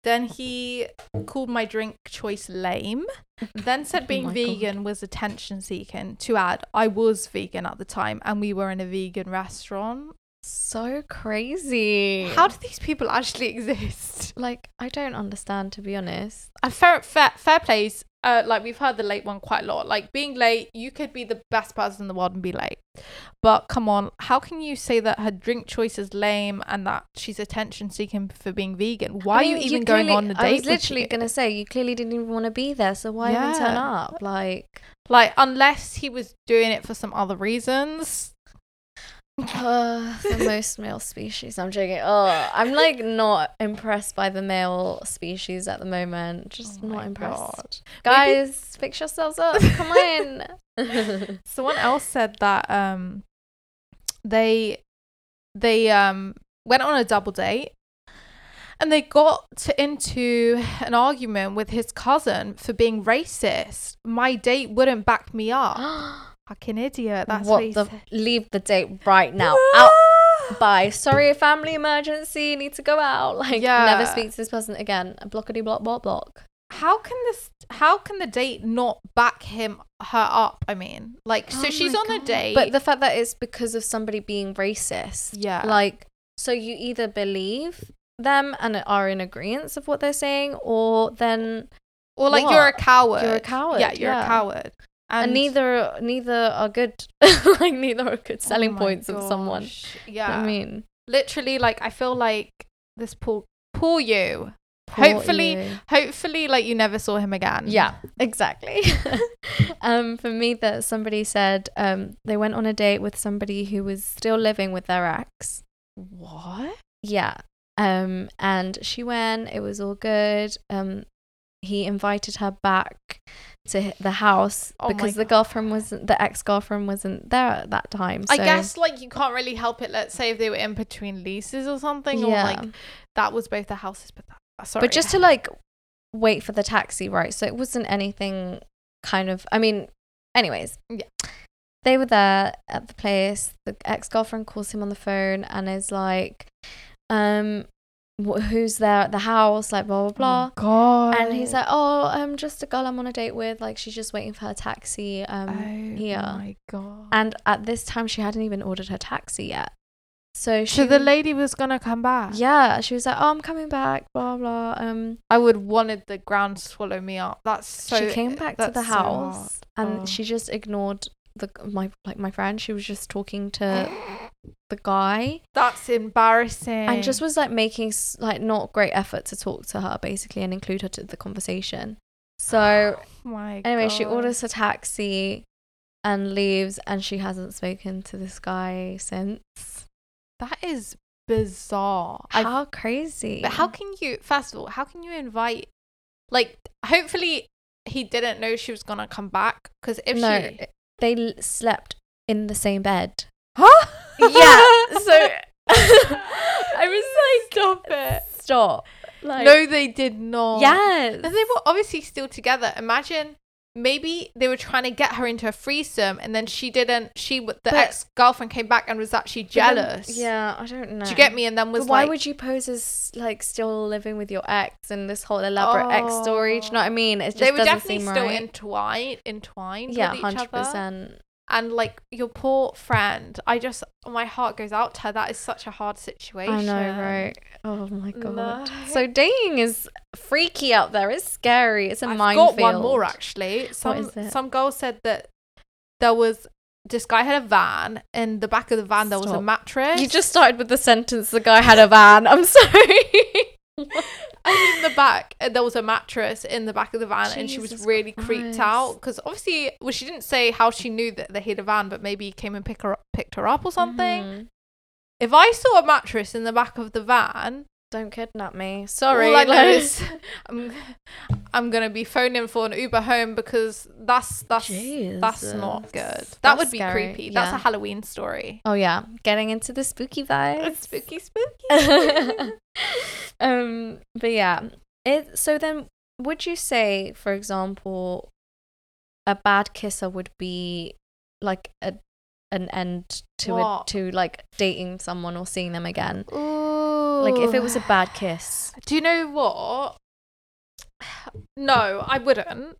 Speaker 2: Then he called my drink choice lame. Then said
Speaker 1: Oh
Speaker 2: being
Speaker 1: God.
Speaker 2: vegan was attention seeking. To add, I was vegan at the time and we were in a vegan restaurant.
Speaker 1: So crazy.
Speaker 2: How do these people actually exist?
Speaker 1: like I don't understand to be honest.
Speaker 2: And fair, fair, fair plays. Uh, like we've heard the late one quite a lot. Like being late, you could be the best person in the world and be late. But come on, how can you say that her drink choice is lame and that she's attention seeking for being vegan? Why
Speaker 1: I
Speaker 2: are you
Speaker 1: mean,
Speaker 2: even going on a date?
Speaker 1: I was literally gonna say you clearly didn't even want to be there, so why even turn up? Like
Speaker 2: like unless he was doing it for some other reasons.
Speaker 1: Uh, the most male species. I'm joking. Oh, I'm like not impressed by the male species at the moment. Just
Speaker 2: Oh
Speaker 1: not impressed.
Speaker 2: God.
Speaker 1: Guys, fix yourselves up. Come on.
Speaker 2: Someone else said that um they they um went on a double date and they got to, into an argument with his cousin for being racist. My date wouldn't back me up. Fucking idiot. That's what,
Speaker 1: what the?
Speaker 2: said.
Speaker 1: Leave the date right now. Out. Bye. Sorry, family emergency. Need to go out. Like,
Speaker 2: Yeah.
Speaker 1: never speak to this person again. Blockity block block block.
Speaker 2: How can this how can the date not back him her up? I mean, like so
Speaker 1: Oh
Speaker 2: she's on a date.
Speaker 1: But the fact that it's because of somebody being racist.
Speaker 2: yeah.
Speaker 1: Like, so you either believe them and are in agreement of what they're saying, or then
Speaker 2: or like you're a coward.
Speaker 1: You're a coward,
Speaker 2: Yeah, you're a coward.
Speaker 1: And, neither neither are good. like neither are good
Speaker 2: Oh
Speaker 1: selling
Speaker 2: my
Speaker 1: points of someone.
Speaker 2: Yeah.
Speaker 1: I mean,
Speaker 2: literally like i feel like this poor poor you
Speaker 1: Poor
Speaker 2: hopefully
Speaker 1: you.
Speaker 2: hopefully like you never saw him again
Speaker 1: Yeah, exactly. um, for me, that somebody said um, they went on a date with somebody who was still living with their ex.
Speaker 2: what
Speaker 1: Yeah. Um, and she went. It was all good. Um, he invited her back to the house
Speaker 2: Oh
Speaker 1: because the girlfriend wasn't, the ex girlfriend wasn't there at that time.
Speaker 2: i guess like you can't really help it let's say if they were in between leases or something or like that was both the houses but that, uh, sorry
Speaker 1: But just to like wait for the taxi, right? So it wasn't anything kind of. I mean, anyways.
Speaker 2: Yeah.
Speaker 1: They were there at the place. The ex girlfriend calls him on the phone and is like, um, who's there at the house? Like blah blah blah.
Speaker 2: god
Speaker 1: And he's like, oh, I'm just a girl I'm on a date with. Like she's just waiting for her taxi. Um,
Speaker 2: oh
Speaker 1: here.
Speaker 2: my god
Speaker 1: and at this time she hadn't even ordered her taxi yet. So she,
Speaker 2: so the lady was gonna come back
Speaker 1: yeah, she was like, oh, I'm coming back. Blah blah. Um,
Speaker 2: i would wanted the ground to swallow me up that's so
Speaker 1: she came back to the
Speaker 2: so hard.
Speaker 1: house and
Speaker 2: Oh.
Speaker 1: she just ignored the my like my friend. She was just talking to the guy
Speaker 2: that's embarrassing
Speaker 1: and just was like making like not great effort to talk to her basically and include her to the conversation. So
Speaker 2: Oh my
Speaker 1: anyway, she orders a taxi and leaves, and she hasn't spoken to this guy since.
Speaker 2: That is bizarre.
Speaker 1: How crazy!
Speaker 2: but how can you, first of all, how can you invite, like, hopefully he didn't know she was going to come back? Because if
Speaker 1: no,
Speaker 2: she.
Speaker 1: they slept in the same bed.
Speaker 2: Huh?
Speaker 1: Yeah, so I was like,
Speaker 2: Stop it.
Speaker 1: stop. Like,
Speaker 2: no, they did not.
Speaker 1: yes,
Speaker 2: And they were obviously still together. Imagine maybe they were trying to get her into a threesome and then she didn't. She, the
Speaker 1: But-
Speaker 2: ex girlfriend came back and was actually
Speaker 1: But then-
Speaker 2: jealous.
Speaker 1: yeah, I don't know.
Speaker 2: Do you get me? And then was
Speaker 1: But why
Speaker 2: like,
Speaker 1: would you pose as like still living with your ex and this whole elaborate ex story? Do you know what I mean? It just
Speaker 2: they were definitely still
Speaker 1: right.
Speaker 2: entwined, entwined
Speaker 1: yeah,
Speaker 2: with each
Speaker 1: hundred
Speaker 2: other. And like your poor friend i just my heart goes out to her that is such a hard situation
Speaker 1: I know, right? Oh my god.
Speaker 2: No.
Speaker 1: So dating is freaky out there. It's scary. It's a
Speaker 2: I've
Speaker 1: minefield.
Speaker 2: got one more actually. Some some girl said that there was this guy had a van. In the back of the van, there was a mattress.
Speaker 1: You just started with the sentence the guy had a van. I'm sorry.
Speaker 2: And in the back, uh, there was a mattress in the back of the van, and she was
Speaker 1: Jesus
Speaker 2: really creeped out because obviously, well, she didn't say how she knew that they had a van, but maybe he came and pick her up, picked her up or something.
Speaker 1: Mhm.
Speaker 2: If I saw a mattress in the back of the van,
Speaker 1: Don't kidnap me. Sorry.
Speaker 2: all I know is I'm, I'm gonna be phoning for an Uber home because that's that's that's not good. That
Speaker 1: That's
Speaker 2: would be
Speaker 1: scary,
Speaker 2: creepy. That's a. Halloween story.
Speaker 1: Oh yeah, getting into the spooky vibes.
Speaker 2: spooky, spooky.
Speaker 1: um, but yeah, it. So then, would you say, for example, a bad kisser would be like a an end to
Speaker 2: What?
Speaker 1: it to like dating someone or seeing them again?
Speaker 2: Ooh.
Speaker 1: Like if it was a bad kiss.
Speaker 2: Do you know what? No, I wouldn't.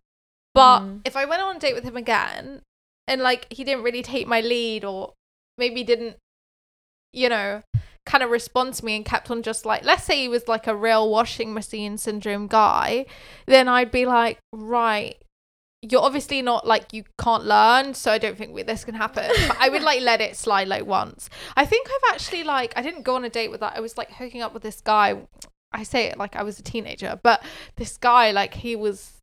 Speaker 2: But
Speaker 1: Mm.
Speaker 2: if I went on a date with him again and like he didn't really take my lead or maybe didn't, you know, kind of respond to me and kept on just like, let's say he was like a real washing machine syndrome guy, then I'd be like, right. You're obviously not like you can't learn, so I don't think we- this can happen. But I would like let it slide like once. I think I've actually like I didn't go on a date with that. I was like hooking up with this guy. I say it like I was a teenager, but this guy like he was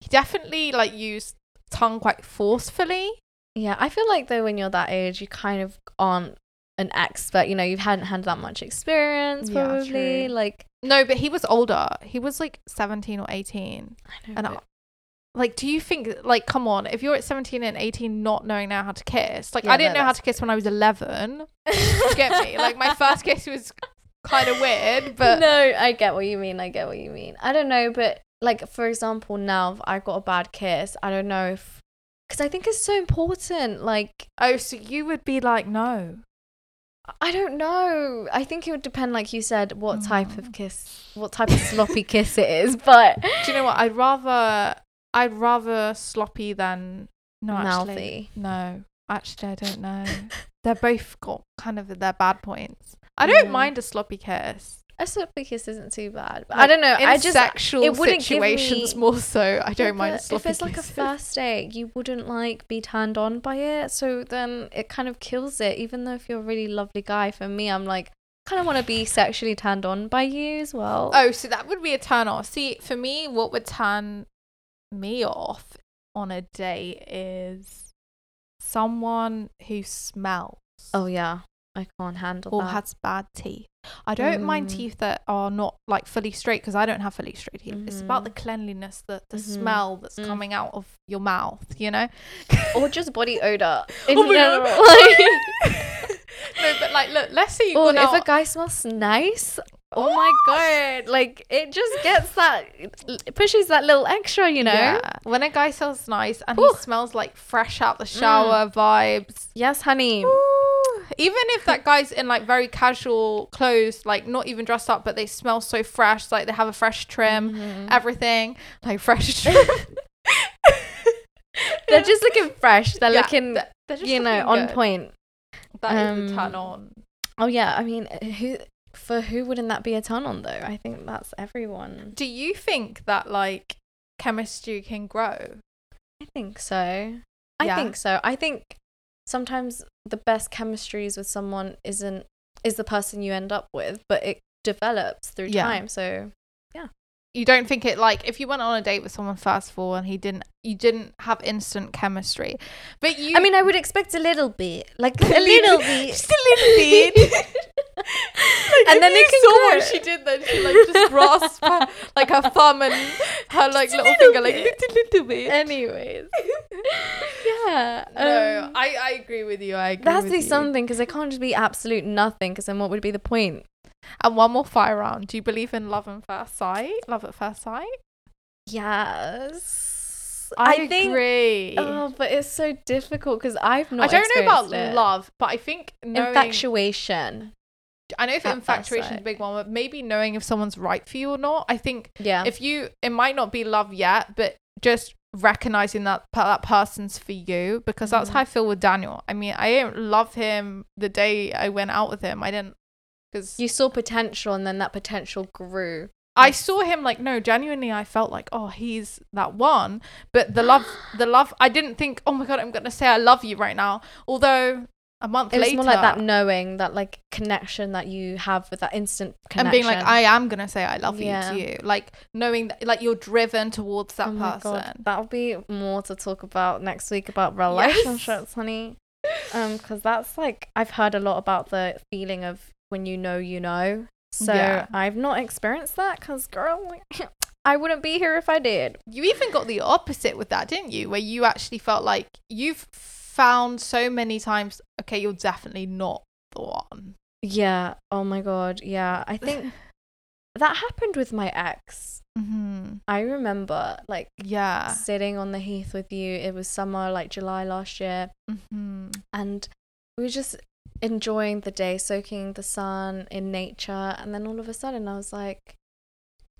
Speaker 2: he definitely like used tongue quite forcefully.
Speaker 1: Yeah, I feel like though when you're that age, you kind of aren't an expert. You know, you hadn't had that much experience,
Speaker 2: Yeah,
Speaker 1: probably.
Speaker 2: true.
Speaker 1: Like,
Speaker 2: No, but he was older. He was like 17 or 18.
Speaker 1: I know.
Speaker 2: And I, like do you think like come on, if you're at 17 and 18 not knowing now how to kiss. Like
Speaker 1: Yeah,
Speaker 2: I didn't
Speaker 1: no,
Speaker 2: know how to kiss when I was 11. Get me? Like my first kiss was kind of weird, but
Speaker 1: no, I get what you mean. I get what you mean. I don't know, but like for example, now if I got a bad kiss, I don't know if because I think it's so important. Like
Speaker 2: oh, so you would be like no.
Speaker 1: I don't know. I think it would depend, like you said, what type of oh. kiss, what type of sloppy kiss it is. But
Speaker 2: Do you know what? I'd rather I'd rather sloppy than no actually.
Speaker 1: mouthy.
Speaker 2: No, actually, I don't know. They're both got kind of their bad points. I don't
Speaker 1: Yeah.
Speaker 2: mind a sloppy kiss.
Speaker 1: A sloppy kiss isn't too bad. But I
Speaker 2: Like,
Speaker 1: don't know.
Speaker 2: In
Speaker 1: I just
Speaker 2: sexual
Speaker 1: it wouldn't give
Speaker 2: situations
Speaker 1: me-
Speaker 2: more so. I don't
Speaker 1: Yeah,
Speaker 2: mind uh, a
Speaker 1: but
Speaker 2: sloppy
Speaker 1: If it's like a first date, you wouldn't like be turned on by it. So then it kind of kills it. Even though if you're a really lovely guy, for me, I'm like, kind of want to be sexually turned on by you as well.
Speaker 2: Oh, so that would be a turn off. See, for me, what would turn me off on a date is someone who smells.
Speaker 1: Oh yeah, I can't handle
Speaker 2: or
Speaker 1: that.
Speaker 2: has bad teeth. I don't mind
Speaker 1: Mm.
Speaker 2: teeth that are not like fully straight because I don't have fully straight teeth. It's about the
Speaker 1: Mhm.
Speaker 2: cleanliness, the the
Speaker 1: Mhm.
Speaker 2: smell that's
Speaker 1: Mm.
Speaker 2: coming out of your mouth. You know.
Speaker 1: or just body odor in
Speaker 2: Oh
Speaker 1: general.
Speaker 2: No, but like, look, let's say you
Speaker 1: or if
Speaker 2: out.
Speaker 1: a guy smells nice. Oh my god! Like it just gets that, it pushes that little extra, you know.
Speaker 2: Yeah. When a guy smells nice and
Speaker 1: Whew.
Speaker 2: he smells like fresh out the shower vibes.
Speaker 1: Yes, honey.
Speaker 2: Ooh. Even if that guy's in like very casual clothes, like not even dressed up, but they smell so fresh, like they have a fresh trim,
Speaker 1: Mhm.
Speaker 2: everything, like fresh trim.
Speaker 1: They're just looking fresh. They're
Speaker 2: Yeah,
Speaker 1: looking,
Speaker 2: they're- they're just
Speaker 1: you know,
Speaker 2: looking
Speaker 1: on
Speaker 2: good.
Speaker 1: point.
Speaker 2: That is a turn
Speaker 1: Um,
Speaker 2: on.
Speaker 1: Oh yeah, I mean, who for who wouldn't that be a turn on though? I think that's everyone.
Speaker 2: Do you think that like chemistry can grow?
Speaker 1: I think so. I
Speaker 2: Yeah.
Speaker 1: think so. I think sometimes the best chemistries with someone isn't is the person you end up with, but it develops through
Speaker 2: Yeah.
Speaker 1: time. So
Speaker 2: You don't think it like if you went on a date with someone first of all and he didn't you didn't have instant chemistry. But you
Speaker 1: I mean, I would expect a little bit, like a little bit,
Speaker 2: Just a little bit.
Speaker 1: and then
Speaker 2: you saw
Speaker 1: grow.
Speaker 2: what she did then she like just grasped her, like her thumb and her like little,
Speaker 1: little
Speaker 2: finger like
Speaker 1: bit.
Speaker 2: little little bit.
Speaker 1: Anyways, yeah.
Speaker 2: no,
Speaker 1: um,
Speaker 2: I, I agree with you. I agree.
Speaker 1: That's
Speaker 2: with
Speaker 1: something because it can't just be absolute nothing. Because then what would be the point?
Speaker 2: And one more fire round. Do you believe in love and first sight? Love at first sight?
Speaker 1: Yes,
Speaker 2: I,
Speaker 1: think.
Speaker 2: agree.
Speaker 1: Oh, but it's so difficult because I've not.
Speaker 2: I don't know about
Speaker 1: it.
Speaker 2: love, but I think knowing,
Speaker 1: Infatuation.
Speaker 2: I know if infatuation is a big one, but maybe knowing if someone's right for you or not. I think
Speaker 1: Yeah.
Speaker 2: if you, it might not be love yet, but just recognizing that that person's for you because that's
Speaker 1: Mhm.
Speaker 2: how I feel with Daniel. I mean, I didn't love him the day I went out with him. I didn't because
Speaker 1: You saw potential, and then that potential grew.
Speaker 2: I saw him like no, genuinely I felt like oh he's that one. But the love, the love, I didn't think oh my god I'm gonna say I love you right now. Although a month
Speaker 1: It was
Speaker 2: later,
Speaker 1: more like that knowing, that like connection that you have with that instant connection.
Speaker 2: and being like I am gonna say I love
Speaker 1: Yeah.
Speaker 2: you to you, like knowing that like you're driven towards that
Speaker 1: oh
Speaker 2: person.
Speaker 1: That'll be more to talk about next week about relationships, honey. Um, because that's like I've heard a lot about the feeling of when you know you know. So
Speaker 2: Yeah.
Speaker 1: I've not experienced that because girl, I wouldn't be here if I did.
Speaker 2: You even got the opposite with that, didn't you? Where you actually felt like you've found so many times, okay, you're definitely not the one.
Speaker 1: Yeah. Oh my god. Yeah. I think that happened with my ex.
Speaker 2: mm-hmm.
Speaker 1: I remember like
Speaker 2: Yeah.
Speaker 1: sitting on the heath with you. It was summer, like July last year,
Speaker 2: Mm-hmm.
Speaker 1: and we were just enjoying the day, soaking the sun in nature. And then all of a sudden, I was like,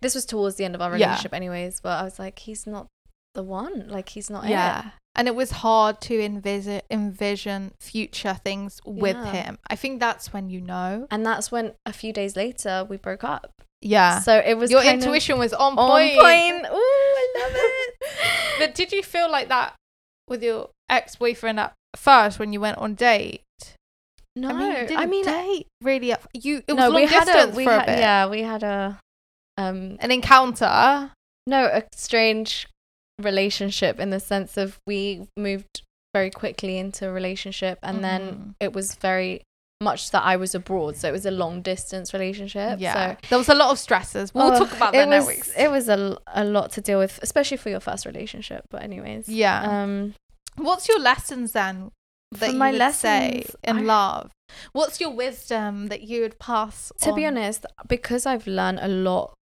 Speaker 1: this was towards the end of our
Speaker 2: Yeah.
Speaker 1: relationship, anyways. But I was like, he's not the one. Like he's not it.
Speaker 2: Yeah. And it was hard to envision envision future things with
Speaker 1: Yeah.
Speaker 2: him. I think that's when you know.
Speaker 1: And that's when a few days later we broke up.
Speaker 2: Yeah.
Speaker 1: So it was
Speaker 2: Your intuition was on point.
Speaker 1: on
Speaker 2: point.
Speaker 1: Ooh, I love it.
Speaker 2: But did you feel like that with your ex boyfriend at first when you went on date?
Speaker 1: No,
Speaker 2: I mean, didn't
Speaker 1: I mean,
Speaker 2: date really. At, you it was
Speaker 1: no,
Speaker 2: long
Speaker 1: we had
Speaker 2: distance
Speaker 1: a we
Speaker 2: for a
Speaker 1: had,
Speaker 2: bit.
Speaker 1: yeah, we had a um
Speaker 2: An encounter.
Speaker 1: no a strange relationship in the sense of we moved very quickly into a relationship and
Speaker 2: Mhm.
Speaker 1: then it was very much that I was abroad, so it was a long distance relationship.
Speaker 2: Yeah.
Speaker 1: So
Speaker 2: there was a lot of stresses. We'll
Speaker 1: Oh,
Speaker 2: talk about that
Speaker 1: was,
Speaker 2: next week.
Speaker 1: It was a, a lot to deal with, especially for your first relationship. But anyways,
Speaker 2: Yeah.
Speaker 1: Um,
Speaker 2: What's your lessons then that
Speaker 1: For
Speaker 2: you
Speaker 1: my
Speaker 2: would say
Speaker 1: lessons,
Speaker 2: in
Speaker 1: I-
Speaker 2: love? What's your wisdom that you would pass?
Speaker 1: to be honest, because I've learned a lot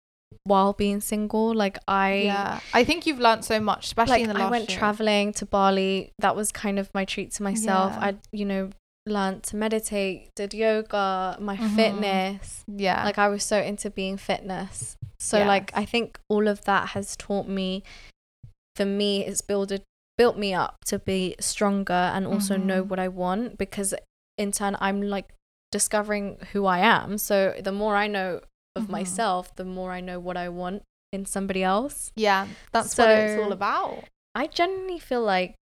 Speaker 1: while being single, like I
Speaker 2: yeah, I think you've learned so much, especially
Speaker 1: like
Speaker 2: in the last
Speaker 1: I went
Speaker 2: year.
Speaker 1: traveling to Bali. That was kind of my treat to myself.
Speaker 2: Yeah.
Speaker 1: I, you know, learned to meditate, did yoga, my
Speaker 2: Mhm.
Speaker 1: fitness.
Speaker 2: Yeah,
Speaker 1: Like I was so into being fitness. So
Speaker 2: Yes.
Speaker 1: like I think all of that has taught me. For me, it's builded built me up to be stronger and also know
Speaker 2: Mhm.
Speaker 1: what I want because in turn I'm like discovering who I am. So the more I know of
Speaker 2: Mhm.
Speaker 1: myself, the more I know what I want in somebody else.
Speaker 2: yeah, that's what it's all about.
Speaker 1: I genuinely feel like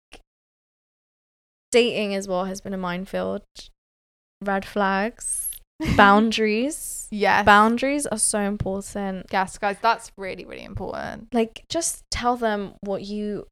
Speaker 1: dating as well has been a minefield. Red flags, boundaries.
Speaker 2: Yes,
Speaker 1: Boundaries are so important.
Speaker 2: Yes, guys, that's really really important.
Speaker 1: Like just tell them what you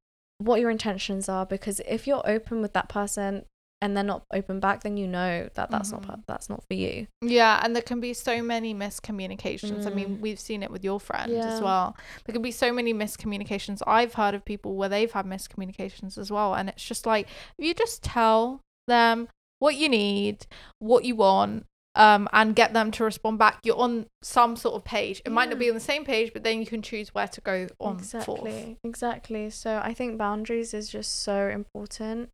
Speaker 1: what your intentions are because if you're open with that person and they're not open back then you know that that's
Speaker 2: Mhm.
Speaker 1: not that's not for you.
Speaker 2: Yeah, and there can be so many miscommunications. I
Speaker 1: Mm.
Speaker 2: mean, we've seen it with your friend
Speaker 1: Yeah.
Speaker 2: as well. There can be so many miscommunications. I've heard of people where they've had miscommunications as well, and it's just like if you just tell them what you need, what you want, um, and get them to respond back. You're on some sort of page. It might not be on the same page, but then you can choose where to go on
Speaker 1: exactly.
Speaker 2: forth.
Speaker 1: Exactly. So I think boundaries is just so important.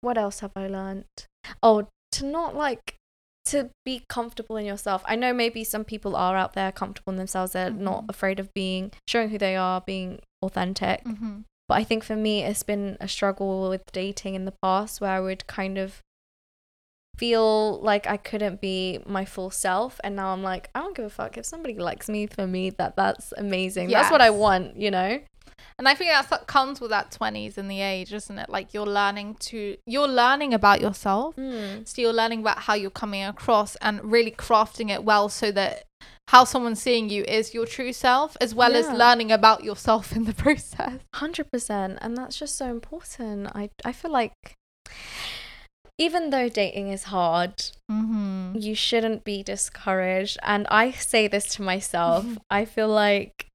Speaker 1: What else have I learned? Oh, to not like to be comfortable in yourself. I know maybe some people are out there comfortable in themselves. They're not
Speaker 2: Mhm.
Speaker 1: afraid of being showing who they are, being authentic.
Speaker 2: Mm-hmm.
Speaker 1: But I think for me, it's been a struggle with dating in the past where I would kind of feel like I couldn't be my full self. And now I'm like, I don't give a fuck. If somebody likes me for me, that that's amazing. That's what I want, you know?
Speaker 2: And I think that's that comes with that twenties and the age, isn't it? Like you're learning to you're learning about yourself.
Speaker 1: Mm.
Speaker 2: So you're learning about how you're coming across and really crafting it well so that how someone's seeing you is your true self, as well as learning about yourself in the process.
Speaker 1: Hundred percent, and that's just so important. I I feel like even though dating is hard,
Speaker 2: Mm-hmm.
Speaker 1: you shouldn't be discouraged. And I say this to myself. I feel like,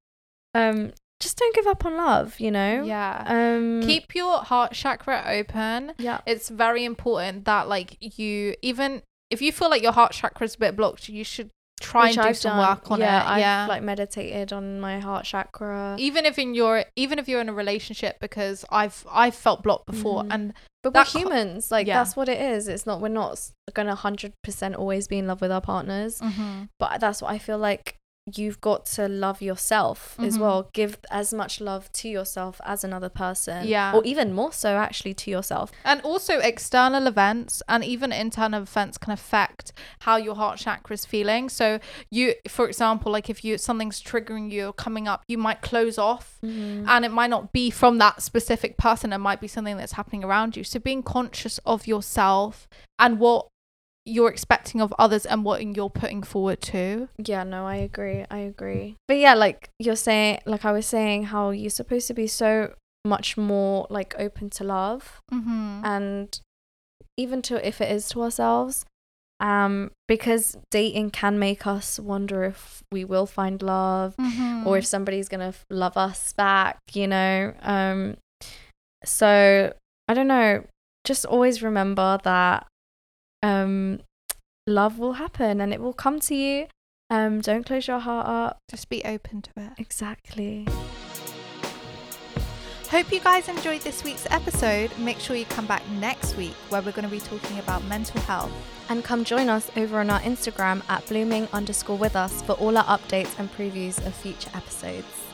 Speaker 1: um, just don't give up on love. You know.
Speaker 2: Yeah.
Speaker 1: Um.
Speaker 2: Keep your heart chakra open.
Speaker 1: Yeah.
Speaker 2: It's very important that like you even if you feel like your heart chakra is a bit blocked, you should try
Speaker 1: which
Speaker 2: and do
Speaker 1: I've
Speaker 2: some
Speaker 1: done.
Speaker 2: work on
Speaker 1: yeah,
Speaker 2: it.
Speaker 1: I've
Speaker 2: yeah.
Speaker 1: like meditated on my heart chakra.
Speaker 2: even if in your even if you're in a relationship because I've I've felt blocked before
Speaker 1: Mhm.
Speaker 2: and
Speaker 1: But we're humans. Like
Speaker 2: Yeah.
Speaker 1: that's what it is. It's not. We're not gonna hundred percent always be in love with our partners.
Speaker 2: Mm-hmm.
Speaker 1: But that's what I feel like. You've got to love yourself as
Speaker 2: Mhm.
Speaker 1: well. Give as much love to yourself as another person.
Speaker 2: Yeah.
Speaker 1: Or even more so actually to yourself.
Speaker 2: And also, external events and even internal events can affect how your heart chakra is feeling. So, you, for example, like if you something's triggering you or coming up, you might close off, and it might not be from that specific person. It might be something that's happening around you. So, being conscious of yourself and what you're expecting of others and what you're putting forward to.
Speaker 1: Yeah, no, I agree. I agree. But yeah, like you're saying, like I was saying, how you're supposed to be so much more like open to love
Speaker 2: Mm-hmm.
Speaker 1: and even to if it is to ourselves. Um, because dating can make us wonder if we will find love
Speaker 2: Mm-hmm.
Speaker 1: or if somebody's gonna love us back, you know. Um, so I don't know. Just always remember that um, love will happen and it will come to you. Um, don't close your heart up.
Speaker 2: just be open to it.
Speaker 1: Exactly.
Speaker 2: Hope you guys enjoyed this week's episode. Make sure you come back next week where we're going to be talking about mental health.
Speaker 1: And come join us over on our Instagram at blooming underscore with us for all our updates and previews of future episodes.